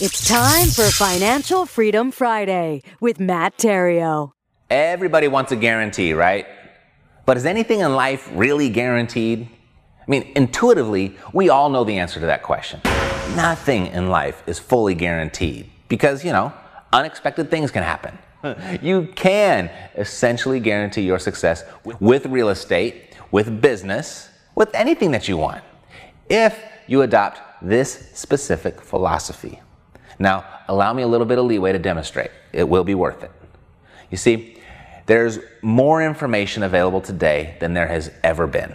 It's time for Financial Freedom Friday with Matt Theriault. Everybody wants a guarantee, right? But is anything in life really guaranteed? I mean, intuitively, we all know the answer to that question. Nothing in life is fully guaranteed because, you know, unexpected things can happen. You can essentially guarantee your success with real estate, with business, with anything that you want, if you adopt this specific philosophy. Now, allow me a little bit of leeway to demonstrate. It will be worth it. You see, there's more information available today than there has ever been.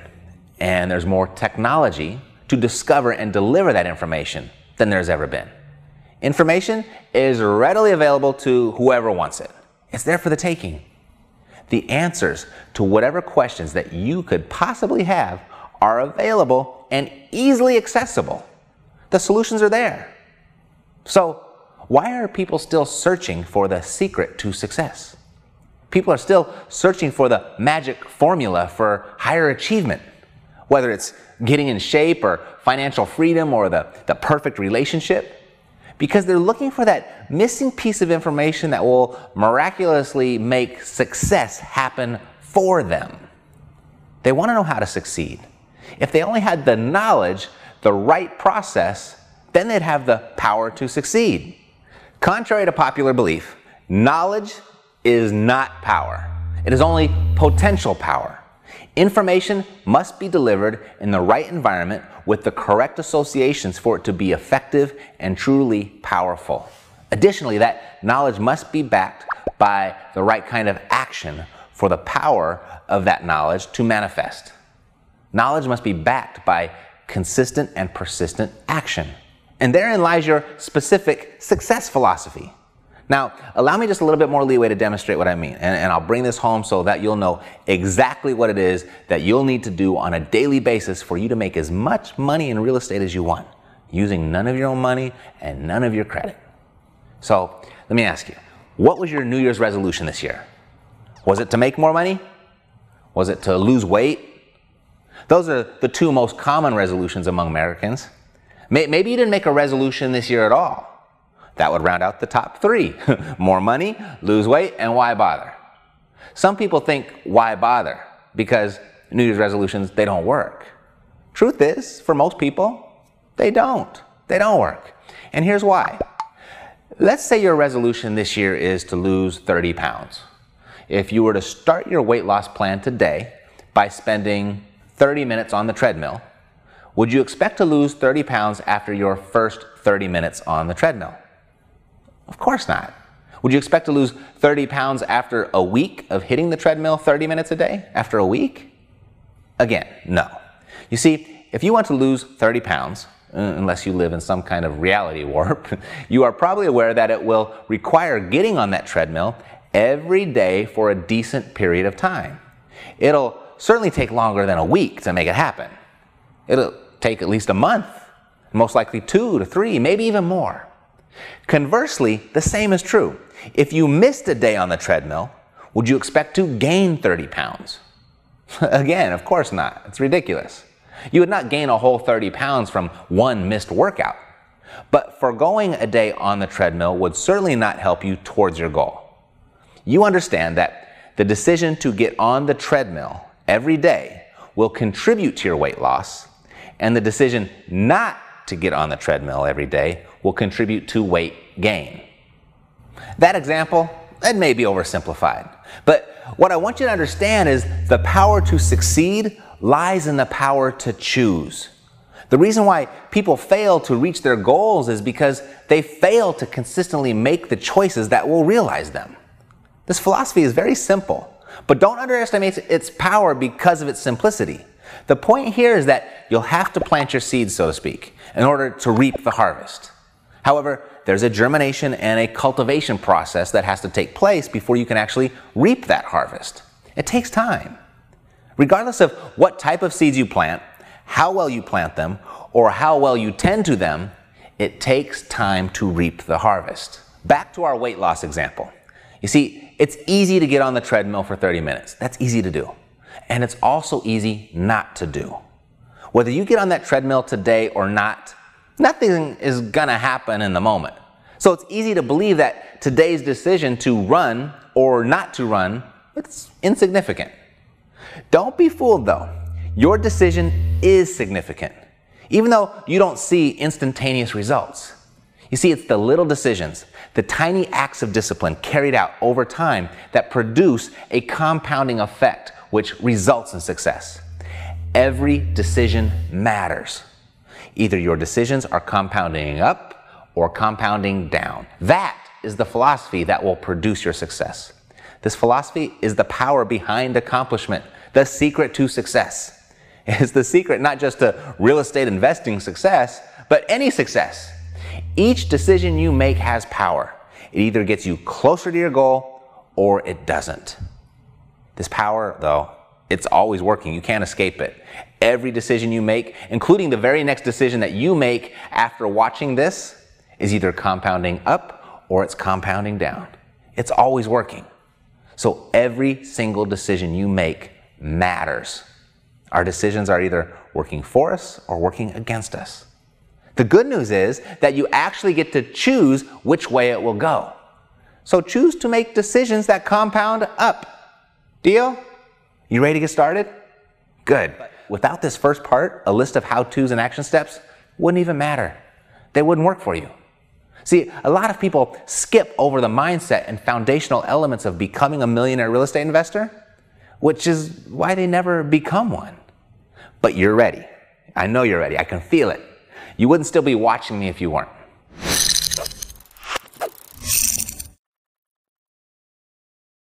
And there's more technology to discover and deliver that information than there's ever been. Information is readily available to whoever wants it. It's there for the taking. The answers to whatever questions that you could possibly have are available and easily accessible. The solutions are there. So, why are people still searching for the secret to success? People are still searching for the magic formula for higher achievement, whether it's getting in shape or financial freedom or the, the perfect relationship, because they're looking for that missing piece of information that will miraculously make success happen for them. They want to know how to succeed. If they only had the knowledge, the right process, then they'd have the power to succeed. Contrary to popular belief, knowledge is not power. It is only potential power. Information must be delivered in the right environment with the correct associations for it to be effective and truly powerful. Additionally, that knowledge must be backed by the right kind of action for the power of that knowledge to manifest. Knowledge must be backed by consistent and persistent action. And therein lies your specific success philosophy. Now, allow me just a little bit more leeway to demonstrate what I mean, and, and, I'll bring this home so that you'll know exactly what it is that you'll need to do on a daily basis for you to make as much money in real estate as you want, using none of your own money and none of your credit. So, let me ask you, what was your New Year's resolution this year? Was it to make more money? Was it to lose weight? Those are the two most common resolutions among Americans. Maybe you didn't make a resolution this year at all. That would round out the top three more money, lose weight, and why bother? Some people think, why bother? Because New Year's resolutions, they don't work. Truth is, for most people, they don't. They don't work. And here's why. Let's say your resolution this year is to lose 30 pounds. If you were to start your weight loss plan today by spending 30 minutes on the treadmill, would you expect to lose 30 pounds after your first 30 minutes on the treadmill? Of course not. Would you expect to lose 30 pounds after a week of hitting the treadmill 30 minutes a day? After a week? Again, no. You see, if you want to lose 30 pounds, uh, unless you live in some kind of reality warp, you are probably aware that it will require getting on that treadmill every day for a decent period of time. It'll certainly take longer than a week to make it happen. It'll take at least a month, most likely two to three, maybe even more. Conversely, the same is true. If you missed a day on the treadmill, would you expect to gain 30 pounds? Again, of course not. It's ridiculous. You would not gain a whole 30 pounds from one missed workout. But foregoing a day on the treadmill would certainly not help you towards your goal. You understand that the decision to get on the treadmill every day will contribute to your weight loss, and the decision not to get on the treadmill every day will contribute to weight gain. That example, that may be oversimplified, but what I want you to understand is the power to succeed lies in the power to choose. The reason why people fail to reach their goals is because they fail to consistently make the choices that will realize them. This philosophy is very simple, but don't underestimate its power because of its simplicity. The point here is that you'll have to plant your seeds, so to speak, in order to reap the harvest. However, there's a germination and a cultivation process that has to take place before you can actually reap that harvest. It takes time. Regardless of what type of seeds you plant, how well you plant them, or how well you tend to them, it takes time to reap the harvest. Back to our weight loss example. You see, it's easy to get on the treadmill for 30 minutes. That's easy to do. And it's also easy not to do. Whether you get on that treadmill today or not, nothing is gonna happen in the moment. So it's easy to believe that today's decision to run or not to run, it's insignificant. Don't be fooled though. Your decision is significant, even though you don't see instantaneous results. You see, it's the little decisions, the tiny acts of discipline carried out over time that produce a compounding effect which results in success. Every decision matters. Either your decisions are compounding up or compounding down. That is the philosophy that will produce your success. This philosophy is the power behind accomplishment, the secret to success. It is the secret not just to real estate investing success, but any success. Each decision you make has power. It either gets you closer to your goal or it doesn't. This power, though, it's always working. You can't escape it. Every decision you make, including the very next decision that you make after watching this, is either compounding up or it's compounding down. It's always working. So every single decision you make matters. Our decisions are either working for us or working against us. The good news is that you actually get to choose which way it will go. So choose to make decisions that compound up. Deal? You ready to get started? Good. Without this first part, a list of how to's and action steps wouldn't even matter. They wouldn't work for you. See, a lot of people skip over the mindset and foundational elements of becoming a millionaire real estate investor, which is why they never become one. But you're ready. I know you're ready. I can feel it. You wouldn't still be watching me if you weren't.